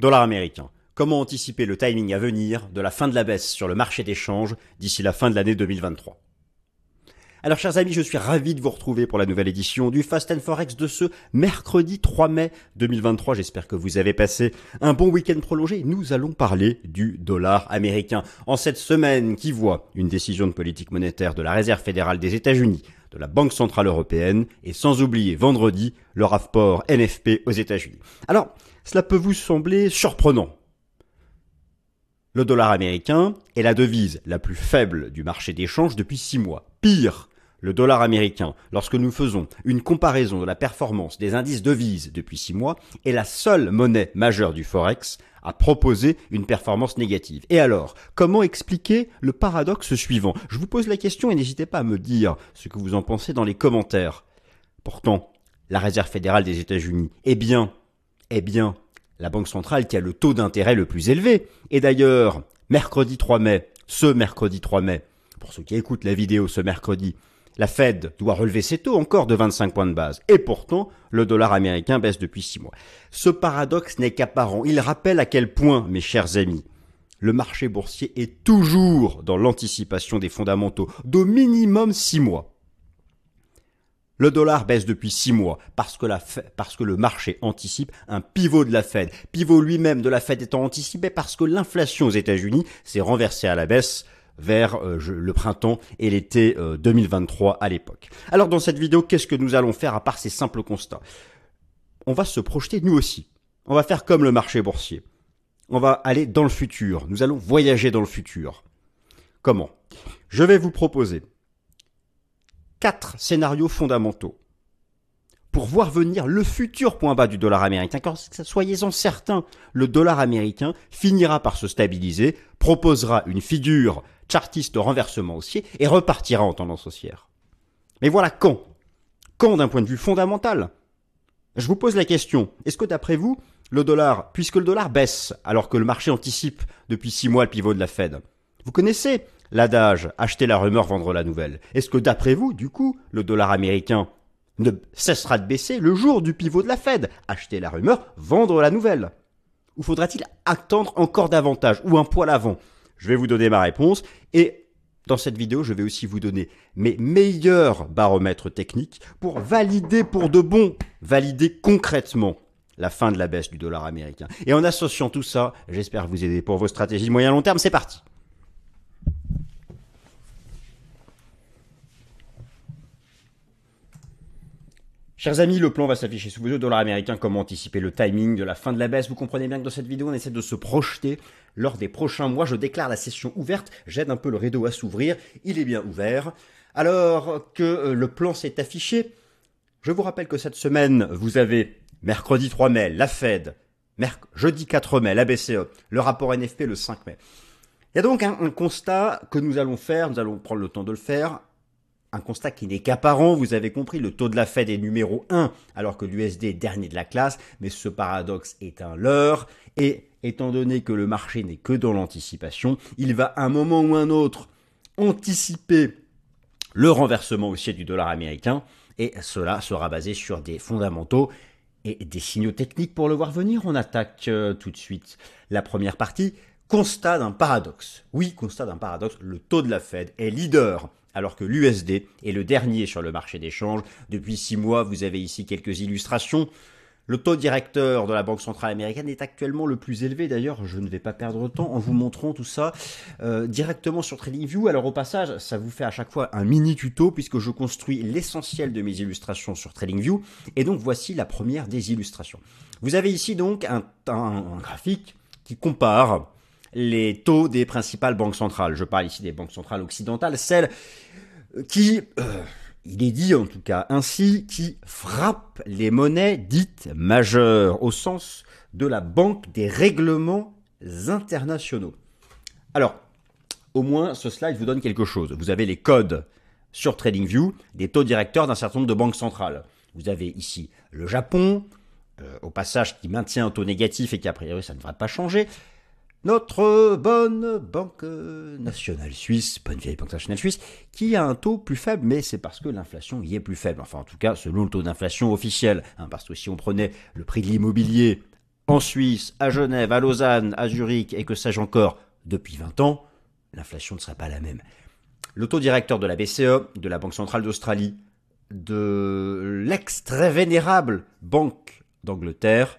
Dollar américain. Comment anticiper le timing à venir de la fin de la baisse sur le marché des changes d'ici la fin de l'année 2023 alors chers amis, je suis ravi de vous retrouver pour la nouvelle édition du Fast and Forex de ce mercredi 3 mai 2023. J'espère que vous avez passé un bon week-end prolongé. Nous allons parler du dollar américain en cette semaine qui voit une décision de politique monétaire de la Réserve fédérale des États-Unis, de la Banque centrale européenne et sans oublier vendredi le rapport NFP aux États-Unis. Alors, cela peut vous sembler surprenant le dollar américain est la devise la plus faible du marché d'échange depuis six mois. Pire, le dollar américain, lorsque nous faisons une comparaison de la performance des indices devises depuis six mois, est la seule monnaie majeure du Forex à proposer une performance négative. Et alors, comment expliquer le paradoxe suivant? Je vous pose la question et n'hésitez pas à me dire ce que vous en pensez dans les commentaires. Pourtant, la Réserve fédérale des États-Unis, eh bien, eh bien, la Banque centrale qui a le taux d'intérêt le plus élevé. Et d'ailleurs, mercredi 3 mai, ce mercredi 3 mai, pour ceux qui écoutent la vidéo ce mercredi, la Fed doit relever ses taux encore de 25 points de base. Et pourtant, le dollar américain baisse depuis 6 mois. Ce paradoxe n'est qu'apparent. Il rappelle à quel point, mes chers amis, le marché boursier est toujours dans l'anticipation des fondamentaux d'au minimum 6 mois. Le dollar baisse depuis 6 mois parce que, la parce que le marché anticipe un pivot de la Fed. Pivot lui-même de la Fed étant anticipé parce que l'inflation aux États-Unis s'est renversée à la baisse vers euh, le printemps et l'été 2023 euh, à l'époque. Alors dans cette vidéo, qu'est-ce que nous allons faire à part ces simples constats? On va se projeter nous aussi. On va faire comme le marché boursier. On va aller dans le futur. Nous allons voyager dans le futur. Comment? Je vais vous proposer quatre scénarios fondamentaux pour voir venir le futur point bas du dollar américain. Car soyez-en certains, le dollar américain finira par se stabiliser, proposera une figure chartiste renversement haussier et repartira en tendance haussière. Mais voilà quand? Quand d'un point de vue fondamental? Je vous pose la question, est-ce que d'après vous, le dollar, puisque le dollar baisse alors que le marché anticipe depuis six mois le pivot de la Fed, vous connaissez l'adage acheter la rumeur, vendre la nouvelle. Est-ce que d'après vous, du coup, le dollar américain ne cessera de baisser le jour du pivot de la Fed? Acheter la rumeur, vendre la nouvelle Ou faudra-t-il attendre encore davantage ou un poil avant? Je vais vous donner ma réponse et dans cette vidéo, je vais aussi vous donner mes meilleurs baromètres techniques pour valider pour de bon, valider concrètement la fin de la baisse du dollar américain. Et en associant tout ça, j'espère vous aider pour vos stratégies moyen long terme. C'est parti. Chers amis, le plan va s'afficher sous vos yeux. Dollar américain, comment anticiper le timing de la fin de la baisse Vous comprenez bien que dans cette vidéo, on essaie de se projeter lors des prochains mois. Je déclare la session ouverte. J'aide un peu le rideau à s'ouvrir. Il est bien ouvert. Alors que euh, le plan s'est affiché, je vous rappelle que cette semaine, vous avez mercredi 3 mai, la Fed, jeudi 4 mai, la BCE, le rapport NFP le 5 mai. Il y a donc un constat que nous allons faire, nous allons prendre le temps de le faire, un constat qui n'est qu'apparent, vous avez compris, le taux de la Fed est numéro 1 alors que l'USD est dernier de la classe, mais ce paradoxe est un leurre et étant donné que le marché n'est que dans l'anticipation, il va à un moment ou un autre anticiper le renversement haussier du dollar américain et cela sera basé sur des fondamentaux et des signaux techniques pour le voir venir. On attaque euh, tout de suite la première partie. Constat d'un paradoxe. Oui, constat d'un paradoxe, le taux de la Fed est leader alors que l'USD est le dernier sur le marché d'échange. Depuis six mois, vous avez ici quelques illustrations. Le taux directeur de la Banque centrale américaine est actuellement le plus élevé. D'ailleurs, je ne vais pas perdre de temps en vous montrant tout ça euh, directement sur TradingView. Alors au passage, ça vous fait à chaque fois un mini tuto puisque je construis l'essentiel de mes illustrations sur TradingView. Et donc voici la première des illustrations. Vous avez ici donc un graphique qui compare les taux des principales banques centrales. Je parle ici des banques centrales occidentales, celles qui, euh, il est dit en tout cas ainsi, qui frappent les monnaies dites majeures au sens de la banque des règlements internationaux. Alors, au moins ce slide vous donne quelque chose. Vous avez les codes sur TradingView des taux directeurs d'un certain nombre de banques centrales. Vous avez ici le Japon, euh, au passage qui maintient un taux négatif et qui a priori ça ne devrait pas changer. Notre bonne banque nationale suisse, bonne vieille banque nationale suisse, qui a un taux plus faible, mais c'est parce que l'inflation y est plus faible. Enfin, en tout cas, selon le taux d'inflation officiel. Hein, parce que si on prenait le prix de l'immobilier en Suisse, à Genève, à Lausanne, à Zurich et que sais-je encore depuis 20 ans, l'inflation ne sera pas la même. Le taux directeur de la BCE, de la Banque centrale d'Australie, de l'ex-très vénérable Banque d'Angleterre,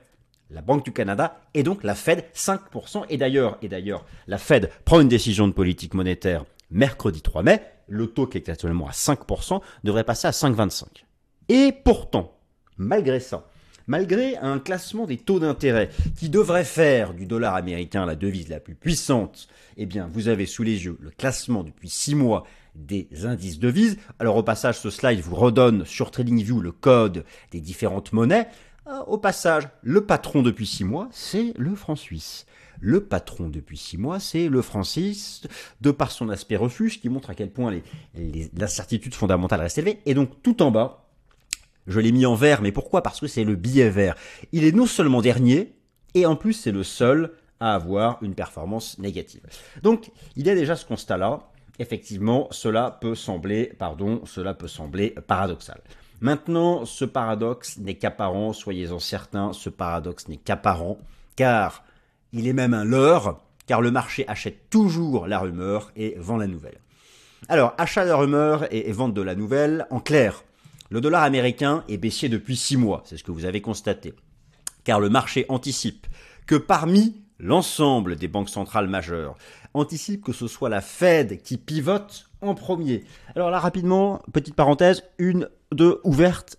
la Banque du Canada et donc la Fed 5%. Et d'ailleurs, et d'ailleurs, la Fed prend une décision de politique monétaire mercredi 3 mai. Le taux qui est actuellement à 5% devrait passer à 5,25. Et pourtant, malgré ça, malgré un classement des taux d'intérêt qui devrait faire du dollar américain la devise la plus puissante, eh bien, vous avez sous les yeux le classement depuis 6 mois des indices devises. Alors au passage, ce slide vous redonne sur TradingView le code des différentes monnaies. Euh, au passage, le patron depuis 6 mois, c'est le franc suisse. Le patron depuis 6 mois, c'est le franc de par son aspect refuge, qui montre à quel point l'incertitude fondamentale reste élevée. Et donc tout en bas, je l'ai mis en vert, mais pourquoi? Parce que c'est le billet vert. Il est non seulement dernier, et en plus c'est le seul à avoir une performance négative. Donc il y a déjà ce constat-là. Effectivement, cela peut sembler, pardon, cela peut sembler paradoxal. Maintenant, ce paradoxe n'est qu'apparent, soyez-en certains, ce paradoxe n'est qu'apparent, car il est même un leurre, car le marché achète toujours la rumeur et vend la nouvelle. Alors, achat de la rumeur et vente de la nouvelle, en clair, le dollar américain est baissier depuis six mois, c'est ce que vous avez constaté, car le marché anticipe que parmi l'ensemble des banques centrales majeures, anticipe que ce soit la Fed qui pivote en premier. Alors là, rapidement, petite parenthèse, une de ouverte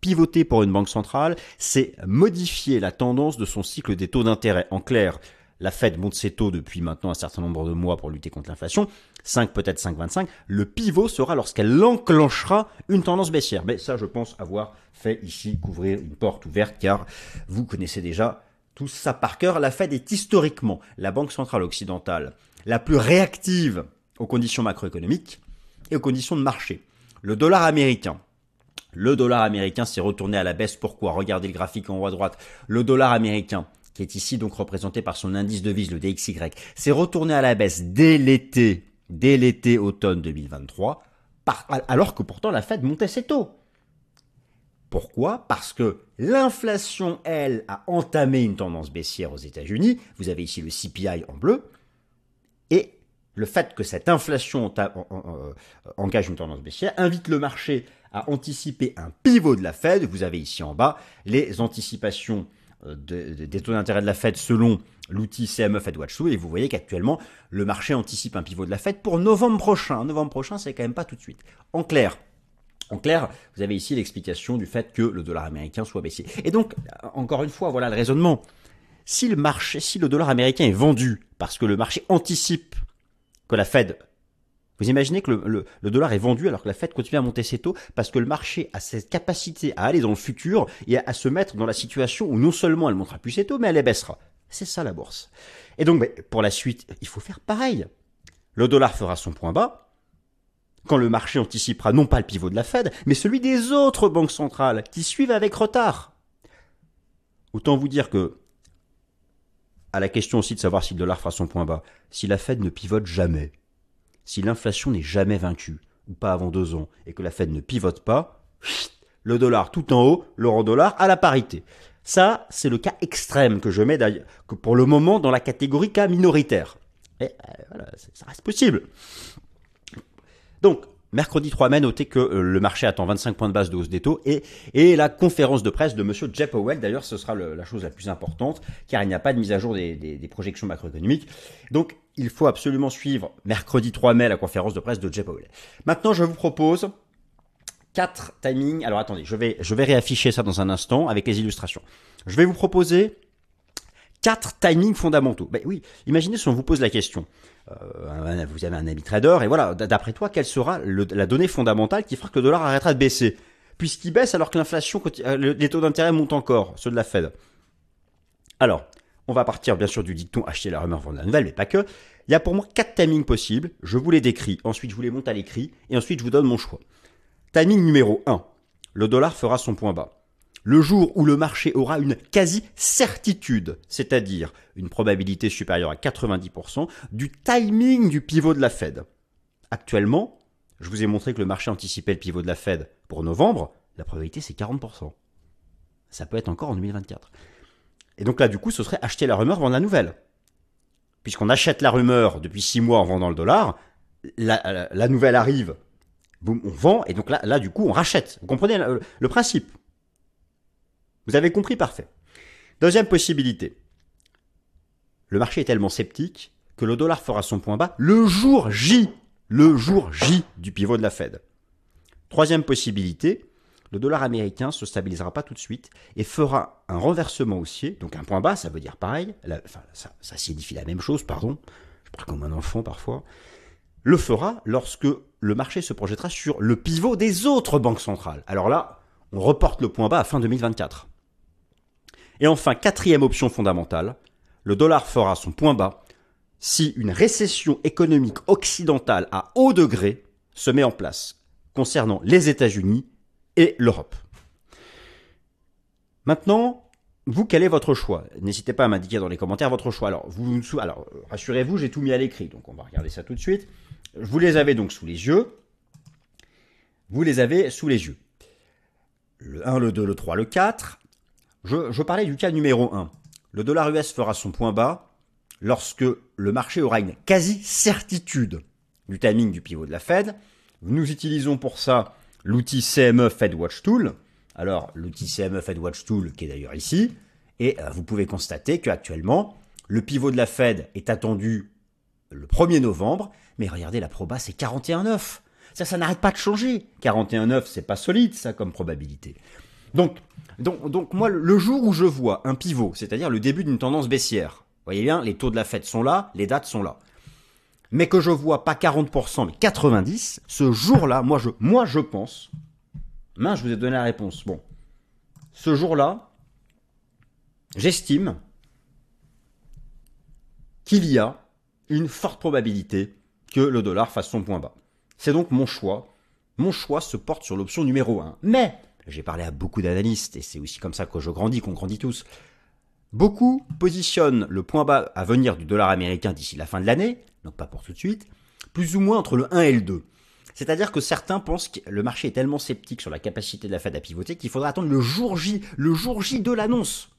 pivoter pour une banque centrale, c'est modifier la tendance de son cycle des taux d'intérêt. En clair, la Fed monte ses taux depuis maintenant un certain nombre de mois pour lutter contre l'inflation, 5 peut-être 5,25. Le pivot sera lorsqu'elle enclenchera une tendance baissière. Mais ça, je pense avoir fait ici couvrir une porte ouverte car vous connaissez déjà tout ça par cœur. La Fed est historiquement la banque centrale occidentale la plus réactive aux conditions macroéconomiques et aux conditions de marché. Le dollar américain, le dollar américain s'est retourné à la baisse. Pourquoi? Regardez le graphique en haut à droite. Le dollar américain, qui est ici donc représenté par son indice de devise, le DXY, s'est retourné à la baisse dès l'été, dès l'été automne 2023, alors que pourtant la Fed montait ses taux. Pourquoi? Parce que l'inflation, elle, a entamé une tendance baissière aux États-Unis. Vous avez ici le CPI en bleu. Le fait que cette inflation euh, engage une tendance baissière invite le marché à anticiper un pivot de la Fed. Vous avez ici en bas les anticipations euh, des taux d'intérêt de la Fed selon l'outil CME FedWatch et vous voyez qu'actuellement le marché anticipe un pivot de la Fed pour novembre prochain. Novembre prochain, c'est quand même pas tout de suite. En clair, en clair, vous avez ici l'explication du fait que le dollar américain soit baissier. Et donc, encore une fois, voilà le raisonnement. Si le marché, si le dollar américain est vendu parce que le marché anticipe que la Fed vous imaginez que le, dollar est vendu alors que la Fed continue à monter ses taux parce que le marché a cette capacité à aller dans le futur et à, se mettre dans la situation où non seulement elle montera plus ses taux, mais elle les baissera. C'est ça la bourse. Et donc, pour la suite, il faut faire pareil. Le dollar fera son point bas quand le marché anticipera non pas le pivot de la Fed, mais celui des autres banques centrales qui suivent avec retard. Autant vous dire que, à la question aussi de savoir si le dollar fera son point bas, si la Fed ne pivote jamais, si l'inflation n'est jamais vaincue, ou pas avant deux ans, et que la Fed ne pivote pas, le dollar tout en haut, l'euro dollar à la parité. Ça, c'est le cas extrême que je mets d'ailleurs, pour le moment dans la catégorie cas minoritaire. Et euh, voilà, ça reste possible. Donc, Mercredi 3 mai, notez que euh, le marché attend 25 points de base de hausse des taux et, la conférence de presse de monsieur Jeff Powell, d'ailleurs ce sera la chose la plus importante car il n'y a pas de mise à jour des, projections macroéconomiques. Donc il faut absolument suivre mercredi 3 mai la conférence de presse de Jeff Powell. Maintenant je vous propose quatre timings. Alors attendez, je vais, je vais réafficher ça dans un instant avec les illustrations. Je vais vous proposer quatre timings fondamentaux. Ben oui, imaginez si on vous pose la question. Euh, vous avez un ami trader, et voilà, d'après toi, quelle sera la donnée fondamentale qui fera que le dollar arrêtera de baisser? Puisqu'il baisse alors que l'inflation, euh, les taux d'intérêt montent encore, ceux de la Fed. Alors, on va partir bien sûr du dicton acheter la rumeur, vendre la nouvelle, mais pas que. Il y a pour moi quatre timings possibles, je vous les décris, ensuite je vous les monte à l'écrit, et ensuite je vous donne mon choix. Timing numéro 1, le dollar fera son point bas le jour où le marché aura une quasi-certitude, c'est-à-dire une probabilité supérieure à 90%, du timing du pivot de la Fed. Actuellement, je vous ai montré que le marché anticipait le pivot de la Fed pour novembre, la probabilité c'est 40%. Ça peut être encore en 2024. Et donc là, du coup, ce serait acheter la rumeur, vendre la nouvelle. Puisqu'on achète la rumeur depuis six mois en vendant le dollar, la, nouvelle arrive, on vend, et donc là, là, du coup, on rachète. Vous comprenez le principe? Vous avez compris, parfait. Deuxième possibilité. Le marché est tellement sceptique que le dollar fera son point bas le jour J, le jour J du pivot de la Fed. Troisième possibilité, le dollar américain se stabilisera pas tout de suite et fera un renversement haussier, donc un point bas, ça veut dire pareil, ça, signifie la même chose, pardon, je parle comme un enfant parfois, le fera lorsque le marché se projettera sur le pivot des autres banques centrales. Alors là, on reporte le point bas à fin 2024. Et enfin, quatrième option fondamentale, le dollar fera son point bas si une récession économique occidentale à haut degré se met en place concernant les États-Unis et l'Europe. Maintenant, vous, quel est votre choix? N'hésitez pas à m'indiquer dans les commentaires votre choix. Alors, vous, alors rassurez-vous, j'ai tout mis à l'écrit, donc on va regarder ça tout de suite. Vous les avez donc sous les yeux. Vous les avez sous les yeux. Le 1, le 2, le 3, le 4. Je, parlais du cas numéro 1. Le dollar US fera son point bas lorsque le marché aura une quasi-certitude du timing du pivot de la Fed. Nous utilisons pour ça l'outil CME Fed Watch Tool. Alors, l'outil CME Fed Watch Tool qui est d'ailleurs ici. Et euh, vous pouvez constater qu'actuellement, le pivot de la Fed est attendu le 1er novembre. Mais regardez, la proba, c'est 41,9. Ça, ça n'arrête pas de changer. 41,9, c'est pas solide, ça, comme probabilité. Donc, donc, donc, moi, le jour où je vois un pivot, c'est-à-dire le début d'une tendance baissière, vous voyez bien, les taux de la Fed sont là, les dates sont là mais que je vois pas 40%, mais 90%, ce jour-là, moi je, moi je pense, main, je vous ai donné la réponse. Bon, ce jour-là, j'estime qu'il y a une forte probabilité que le dollar fasse son point bas. C'est donc mon choix. Mon choix se porte sur l'option numéro 1. Mais, j'ai parlé à beaucoup d'analystes, et c'est aussi comme ça que je grandis, qu'on grandit tous. Beaucoup positionnent le point bas à venir du dollar américain d'ici la fin de l'année, donc pas pour tout de suite, plus ou moins entre le 1 et le 2. C'est-à-dire que certains pensent que le marché est tellement sceptique sur la capacité de la Fed à pivoter qu'il faudra attendre le jour J, le jour J de l'annonce.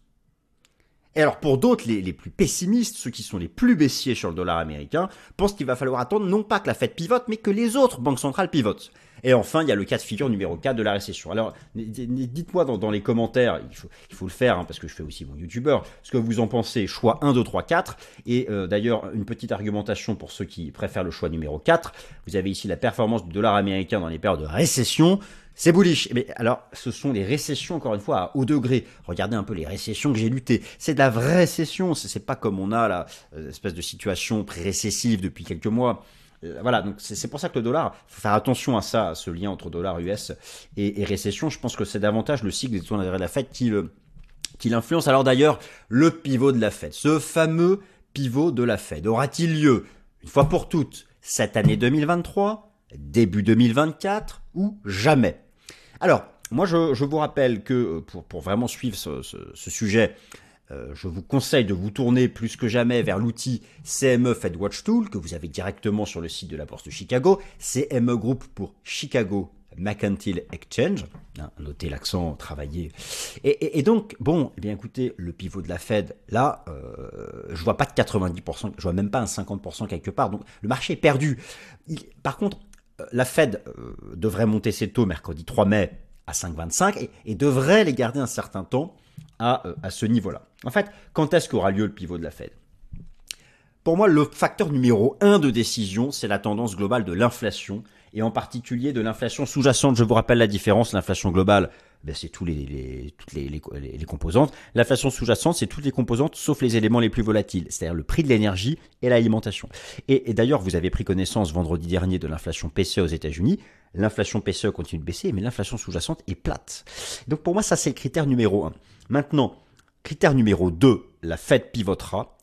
Et alors pour d'autres, les, les, plus pessimistes, ceux qui sont les plus baissiers sur le dollar américain, pensent qu'il va falloir attendre non pas que la Fed pivote, mais que les autres banques centrales pivotent. Et enfin, il y a le cas de figure numéro 4 de la récession. Alors, dites-moi dans, les commentaires, il faut, le faire, hein, parce que je fais aussi mon youtubeur, ce que vous en pensez, choix 1, 2, 3, 4. Et euh, d'ailleurs, une petite argumentation pour ceux qui préfèrent le choix numéro 4. Vous avez ici la performance du dollar américain dans les périodes de récession. C'est bullish. Mais alors, ce sont les récessions, encore une fois, à haut degré. Regardez un peu les récessions que j'ai luttées. C'est de la vraie récession. C'est pas comme on a la euh, espèce de situation pré-récessive depuis quelques mois. Euh, voilà, donc c'est pour ça que le dollar, faut faire attention à ça, à ce lien entre dollar US et, récession. Je pense que c'est davantage le cycle des taux d'intérêt de la Fed qui qui l'influence. Alors d'ailleurs, le pivot de la Fed, ce fameux pivot de la Fed, aura-t-il lieu une fois pour toutes cette année 2023, début 2024 ou jamais? Alors, moi je, vous rappelle que euh, pour, pour vraiment suivre ce, ce sujet, euh, je vous conseille de vous tourner plus que jamais vers l'outil CME Fed Watch Tool que vous avez directement sur le site de la Bourse de Chicago, CME Group pour Chicago Mercantile Exchange, hein, notez l'accent travaillé. Et, donc, bon, eh bien écoutez, le pivot de la Fed, là, euh, je vois pas de 90%, je vois même pas un 50% quelque part, donc le marché est perdu. par contre, euh, la Fed euh, devrait monter ses taux mercredi 3 mai à 5,25 et, et devrait les garder un certain temps euh, à, ce niveau-là. En fait, quand est-ce qu'aura lieu le pivot de la Fed? Pour moi, le facteur numéro un de décision, c'est la tendance globale de l'inflation, et en particulier de l'inflation sous-jacente. Je vous rappelle la différence, l'inflation globale, ben c'est tous les, toutes les, les, composantes. L'inflation sous-jacente, c'est toutes les composantes sauf les éléments les plus volatiles, c'est-à-dire le prix de l'énergie et l'alimentation. Et, et d'ailleurs, vous avez pris connaissance vendredi dernier de l'inflation PCE aux États-Unis. L'inflation PCE continue de baisser, mais l'inflation sous-jacente est plate. Donc pour moi, ça c'est le critère numéro un. Maintenant, critère numéro 2, la Fed pivotera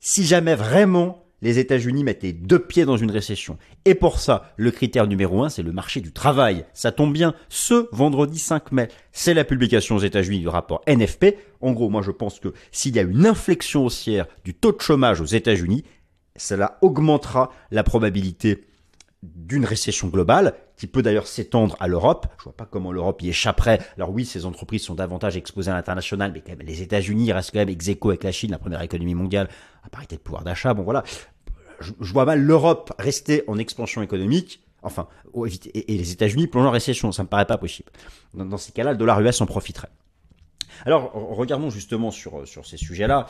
si jamais vraiment les États-Unis mettent les deux pieds dans une récession. Et pour ça, le critère numéro 1, c'est le marché du travail. Ça tombe bien, ce vendredi 5 mai, c'est la publication aux États-Unis du rapport NFP. En gros, moi je pense que s'il y a une inflexion haussière du taux de chômage aux États-Unis, cela augmentera la probabilité d'une récession globale qui peut d'ailleurs s'étendre à l'Europe. Je vois pas comment l'Europe y échapperait. Alors oui, ces entreprises sont davantage exposées à l'international, mais quand même les États-Unis restent quand même ex aequo avec la Chine, la première économie mondiale, à parité de pouvoir d'achat. Bon voilà, je, vois mal l'Europe rester en expansion économique. Enfin, et, les États-Unis plonger en récession, ça me paraît pas possible. Dans, dans ces cas-là, le dollar US en profiterait. Alors, regardons justement sur, sur ces sujets-là.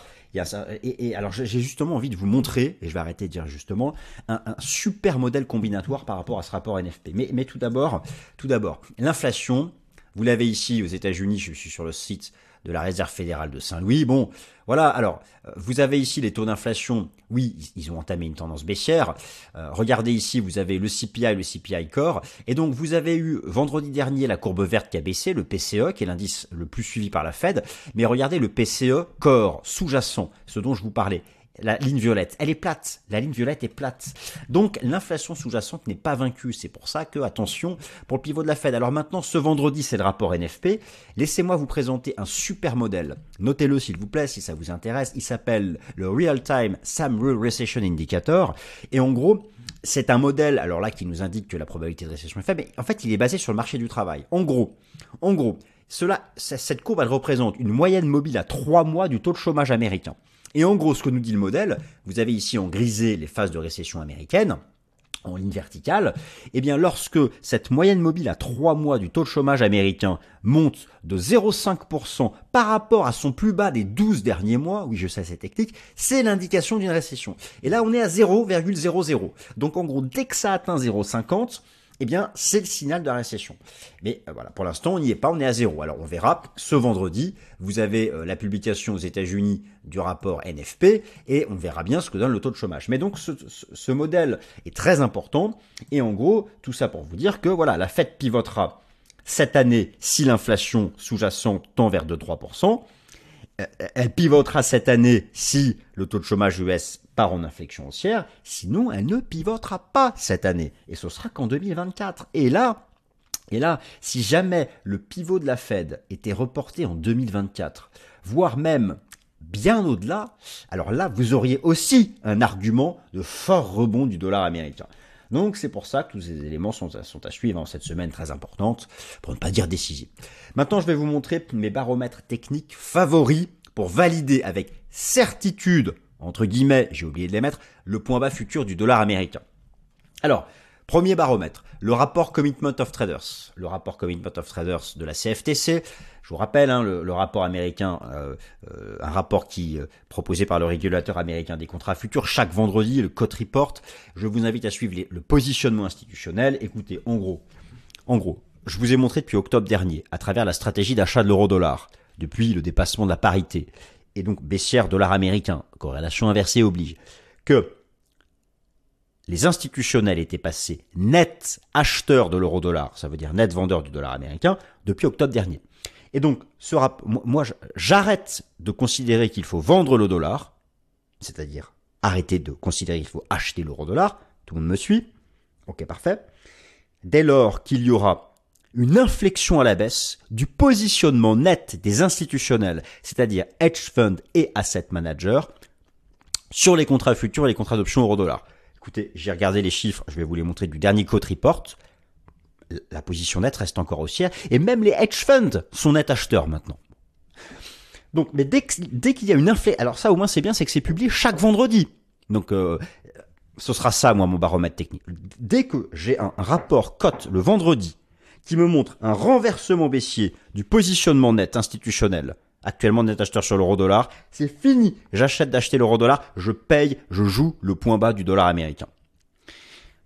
Et, alors, j'ai justement envie de vous montrer, et je vais arrêter de dire justement, un, super modèle combinatoire par rapport à ce rapport NFP. Mais, mais tout d'abord, tout d'abord, l'inflation, vous l'avez ici aux États-Unis, je suis sur le site de la Réserve fédérale de Saint-Louis. Bon, voilà, alors, euh, vous avez ici les taux d'inflation. Oui, ils ont entamé une tendance baissière. Euh, regardez ici, vous avez le CPI, le CPI Core. Et donc, vous avez eu vendredi dernier la courbe verte qui a baissé, le PCE, qui est l'indice le plus suivi par la Fed. Mais regardez le PCE Core, sous-jacent, ce dont je vous parlais la ligne violette, elle est plate. La ligne violette est plate. Donc l'inflation sous-jacente n'est pas vaincue. C'est pour ça que, attention, pour le pivot de la Fed. Alors maintenant, ce vendredi, c'est le rapport NFP. Laissez-moi vous présenter un super modèle. Notez-le s'il vous plaît, si ça vous intéresse. Il s'appelle le Real Time Samuel Recession Indicator. Et en gros, c'est un modèle, alors là, qui nous indique que la probabilité de récession est faible, mais en fait, il est basé sur le marché du travail. En gros, en gros, cela, cette courbe, elle représente une moyenne mobile à trois mois du taux de chômage américain. Et en gros, ce que nous dit le modèle, vous avez ici en grisé les phases de récession américaine, en ligne verticale, eh bien lorsque cette moyenne mobile à 3 mois du taux de chômage américain monte de 0,5% par rapport à son plus bas des 12 derniers mois, oui je sais c'est technique, c'est l'indication d'une récession. Et là on est à 0,00. Donc en gros dès que ça atteint 0,50, eh bien, c'est le signal de la récession. Mais euh, voilà, pour l'instant, on n'y est pas, on est à zéro. Alors, on verra ce vendredi. Vous avez euh, la publication aux États-Unis du rapport NFP et on verra bien ce que donne le taux de chômage. Mais donc, ce, modèle est très important. Et en gros, tout ça pour vous dire que voilà, la Fed pivotera cette année si l'inflation sous-jacente tend vers 2-3%. Euh, elle pivotera cette année si le taux de chômage US part en inflexion haussière, sinon elle ne pivotera pas cette année. Et ce sera qu'en 2024. Et là, et là, si jamais le pivot de la Fed était reporté en 2024, voire même bien au-delà, alors là, vous auriez aussi un argument de fort rebond du dollar américain. Donc c'est pour ça que tous ces éléments sont à, suivre en cette semaine très importante, pour ne pas dire décisive. Maintenant, je vais vous montrer mes baromètres techniques favoris pour valider avec certitude entre guillemets, j'ai oublié de les mettre, le point bas futur du dollar américain. Alors, premier baromètre, le rapport Commitment of Traders. Le rapport Commitment of Traders de la CFTC. Je vous rappelle, hein, le, rapport américain, euh, euh, un rapport qui euh, proposé par le régulateur américain des contrats futurs chaque vendredi, le Code Report. Je vous invite à suivre le positionnement institutionnel. Écoutez, en gros, en gros, je vous ai montré depuis octobre dernier, à travers la stratégie d'achat de l'euro-dollar, depuis le dépassement de la parité, et donc baissière dollar américain, corrélation inversée oblige, que les institutionnels étaient passés net acheteurs de l'euro-dollar, ça veut dire net vendeurs du dollar américain, depuis octobre dernier. Et donc, ce moi, j'arrête de considérer qu'il faut vendre le dollar, c'est-à-dire arrêter de considérer qu'il faut acheter l'euro-dollar. Tout le monde me suit Ok, parfait. Dès lors qu'il y aura une inflexion à la baisse du positionnement net des institutionnels, c'est-à-dire hedge fund et asset manager, sur les contrats futurs et les contrats d'options euro-dollar. Écoutez, j'ai regardé les chiffres, je vais vous les montrer du dernier code report. La position nette reste encore haussière et même les hedge funds sont net acheteurs maintenant. Donc, mais dès, qu'il y a une inflexion, alors ça au moins c'est bien, c'est que c'est publié chaque vendredi. Donc, euh, ce sera ça, moi, mon baromètre technique. Dès que j'ai un rapport cote le vendredi qui me montre un renversement baissier du positionnement net institutionnel, actuellement net acheteur sur l'euro dollar, c'est fini. J'achète d'acheter l'euro dollar, je paye, je joue le point bas du dollar américain.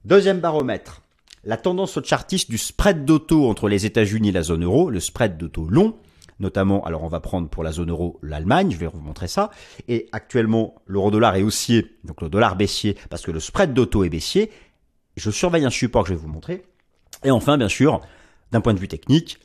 Deuxième baromètre, la tendance au chartiste du spread d'auto entre les États-Unis et la zone euro, le spread d'auto long, notamment, alors on va prendre pour la zone euro l'Allemagne, je vais vous montrer ça, et actuellement l'euro dollar est haussier, donc le dollar baissier, parce que le spread d'auto est baissier. Je surveille un support que je vais vous montrer. Et enfin, bien sûr, d'un point de vue technique,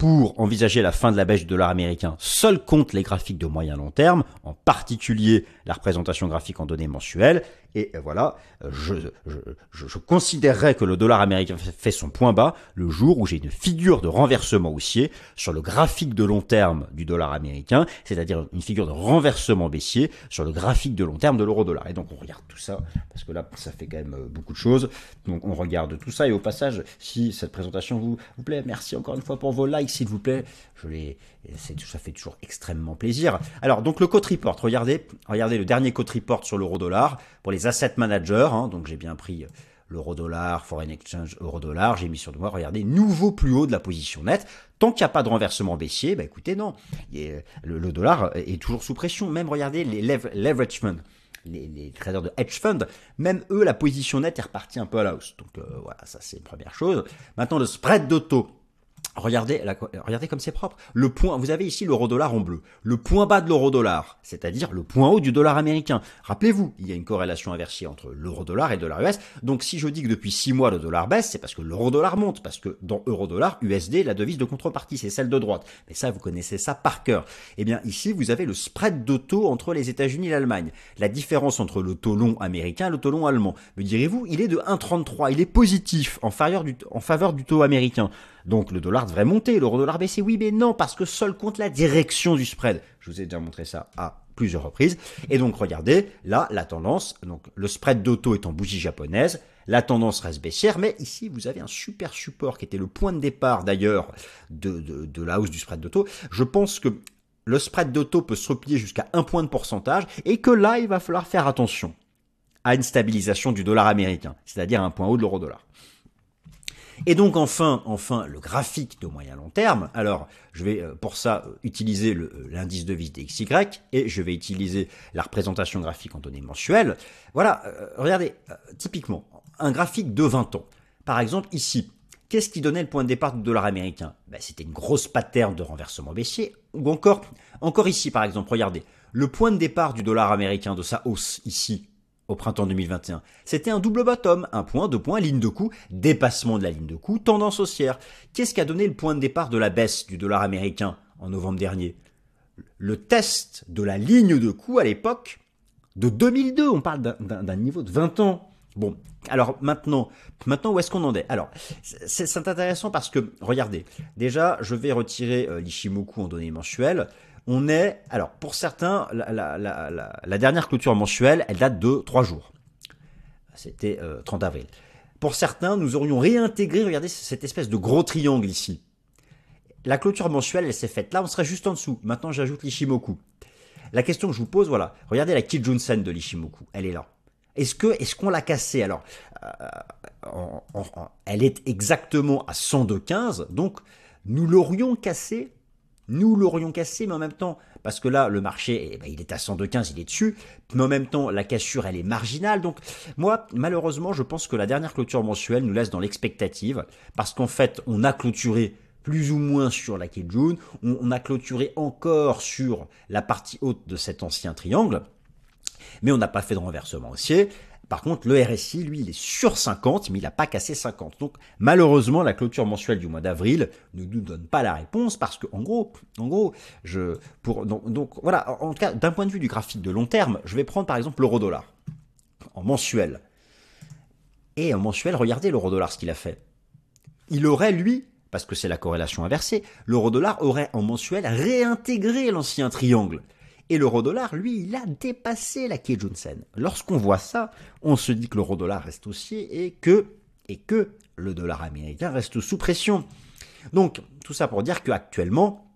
pour envisager la fin de la baisse du dollar américain, seul compte les graphiques de moyen long terme, en particulier la représentation graphique en données mensuelles, Et voilà, je, je, je, considérerais que le dollar américain fait son point bas le jour où j'ai une figure de renversement haussier sur le graphique de long terme du dollar américain, c'est-à-dire une figure de renversement baissier sur le graphique de long terme de l'euro-dollar. Et donc on regarde tout ça, parce que là, ça fait quand même euh, beaucoup de choses. Donc on regarde tout ça. Et au passage, si cette présentation vous, vous plaît, merci encore une fois pour vos likes, s'il vous plaît. Je les, ça fait toujours extrêmement plaisir. Alors donc le code report, regardez, regardez le dernier code report sur l'euro-dollar pour les asset managers. Hein, donc j'ai bien pris l'euro-dollar, foreign exchange euro-dollar, j'ai mis sur moi, regardez, nouveau plus haut de la position nette. Tant qu'il n'y a pas de renversement baissier, bah écoutez, non, le, dollar est toujours sous pression. Même regardez les leverage funds, les, traders de hedge fund, même eux, la position nette est repartie un peu à la hausse. Donc euh, voilà, ça c'est une première chose. Maintenant, le spread d'auto Regardez, regardez comme c'est propre. Le point, vous avez ici l'euro dollar en bleu. Le point bas de l'euro dollar, c'est-à-dire le point haut du dollar américain. Rappelez-vous, il y a une corrélation inversée entre l'euro dollar et le dollar US. Donc si je dis que depuis 6 mois le dollar baisse, c'est parce que l'euro dollar monte. Parce que dans euro dollar, USD, la devise de contrepartie, c'est celle de droite. Mais ça, vous connaissez ça par cœur. Eh bien ici, vous avez le spread de taux entre les États-Unis et l'Allemagne. La différence entre le taux long américain et le taux long allemand. Me direz-vous, il est de 1,33. Il est positif en faveur du, en faveur du taux américain. Donc le dollar devrait monter, l'euro dollar baisser. Oui, mais non, parce que seul compte la direction du spread. Je vous ai déjà montré ça à plusieurs reprises. Et donc regardez, là, la tendance, donc le spread d'auto est en bougie japonaise, la tendance reste baissière, mais ici vous avez un super support qui était le point de départ d'ailleurs de, de, la hausse du spread d'auto. Je pense que le spread d'auto peut se replier jusqu'à un point de pourcentage et que là, il va falloir faire attention à une stabilisation du dollar américain, c'est-à-dire un point haut de l'euro dollar. Et donc enfin, enfin, le graphique de moyen long terme. Alors, je vais euh, pour ça euh, utiliser euh, l'indice de vis DXY et je vais utiliser la représentation graphique en données mensuelles. Voilà, regardez, typiquement, un graphique de 20 ans. Par exemple, ici, qu'est-ce qui donnait le point de départ du dollar américain? Ben, C'était une grosse pattern de renversement baissier. Ou encore, encore ici, par exemple, regardez, le point de départ du dollar américain de sa hausse ici, au printemps 2021. C'était un double bottom, un point, deux points, ligne de coup, dépassement de la ligne de coup, tendance haussière. Qu'est-ce qui a donné le point de départ de la baisse du dollar américain en novembre dernier? Le test de la ligne de coup à l'époque de 2002, on parle d'un niveau de 20 ans. Bon, alors maintenant, maintenant où est-ce qu'on en est? Alors, c'est intéressant parce que, regardez, déjà, je vais retirer euh, l'Ishimoku en données mensuelles. On est, alors pour certains, la, dernière clôture mensuelle, elle date de 3 jours. C'était 30 euh, avril. Pour certains, nous aurions réintégré, regardez cette espèce de gros triangle ici. La clôture mensuelle, elle s'est faite là, on serait juste en dessous. Maintenant, j'ajoute l'Ishimoku. La question que je vous pose, voilà, regardez la Kijun-sen de l'Ishimoku, elle est là. Est-ce que est-ce qu'on l'a cassée? Alors, euh, elle est exactement à 102,15, donc nous l'aurions cassée nous l'aurions cassé, mais en même temps, parce que là, le marché, eh ben, il est à 102,15, il est dessus, mais en même temps, la cassure, elle est marginale. Donc, moi, malheureusement, je pense que la dernière clôture mensuelle nous laisse dans l'expectative, parce qu'en fait, on a clôturé plus ou moins sur la Kijun, on, on a clôturé encore sur la partie haute de cet ancien triangle, mais on n'a pas fait de renversement haussier. Par contre, le RSI, lui, il est sur 50, mais il n'a pas cassé 50. Donc, malheureusement, la clôture mensuelle du mois d'avril ne nous donne pas la réponse parce que, en gros, en gros, je, pour, donc, voilà, en tout cas, d'un point de vue du graphique de long terme, je vais prendre par exemple l'euro-dollar en mensuel. Et en mensuel, regardez l'euro-dollar ce qu'il a fait. Il aurait, lui, parce que c'est la corrélation inversée, l'euro-dollar aurait en mensuel réintégré l'ancien triangle. Et l'euro-dollar, lui, il a dépassé la Kijun-sen. Lorsqu'on voit ça, on se dit que l'euro-dollar reste haussier et que, et que le dollar américain reste sous pression. Donc, tout ça pour dire qu'actuellement,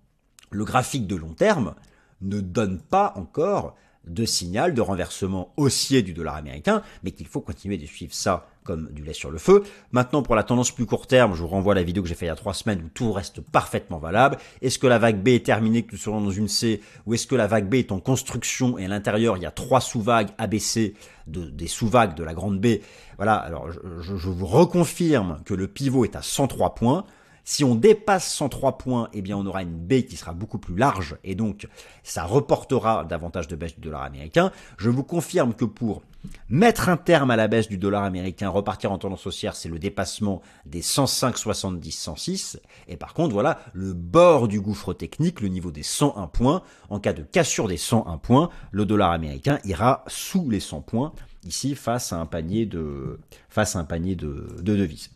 le graphique de long terme ne donne pas encore de signal de renversement haussier du dollar américain, mais qu'il faut continuer de suivre ça comme du lait sur le feu. Maintenant, pour la tendance plus court terme, je vous renvoie à la vidéo que j'ai faite il y a trois semaines où tout reste parfaitement valable. Est-ce que la vague B est terminée, que nous serons dans une C, ou est-ce que la vague B est en construction et à l'intérieur il y a trois sous-vagues ABC, de, des sous-vagues de la grande B? Voilà, alors je, je vous reconfirme que le pivot est à 103 points Si on dépasse 103 points, eh bien on aura une baie qui sera beaucoup plus large et donc ça reportera davantage de baisse du dollar américain. Je vous confirme que pour mettre un terme à la baisse du dollar américain, repartir en tendance haussière, c'est le dépassement des 105, 70, 106. Et par contre, voilà, le bord du gouffre technique, le niveau des 101 points. En cas de cassure des 101 points, le dollar américain ira sous les 100 points ici face à un panier de face à un panier de, de devises.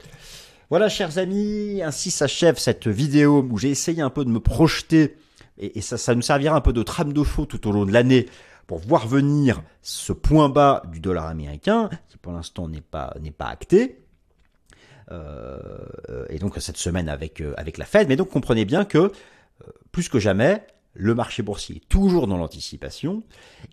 Voilà, chers amis, ainsi s'achève cette vidéo où j'ai essayé un peu de me projeter et, ça, nous servira un peu de trame de faux tout au long de l'année pour voir venir ce point bas du dollar américain, qui pour l'instant n'est pas, n'est pas acté. Euh, et donc cette semaine avec, euh, avec la Fed. Mais donc comprenez bien que, euh, plus que jamais, le marché boursier est toujours dans l'anticipation,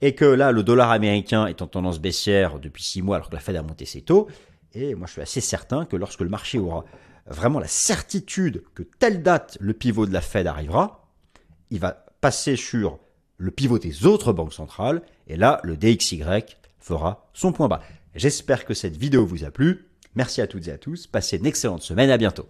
et que là, le dollar américain est en tendance baissière depuis six mois alors que la Fed a monté ses taux, et moi, je suis assez certain que lorsque le marché aura vraiment la certitude que telle date le pivot de la Fed arrivera, il va passer sur le pivot des autres banques centrales, et là, le DXY fera son point bas. J'espère que cette vidéo vous a plu. Merci à toutes et à tous. Passez une excellente semaine. À bientôt.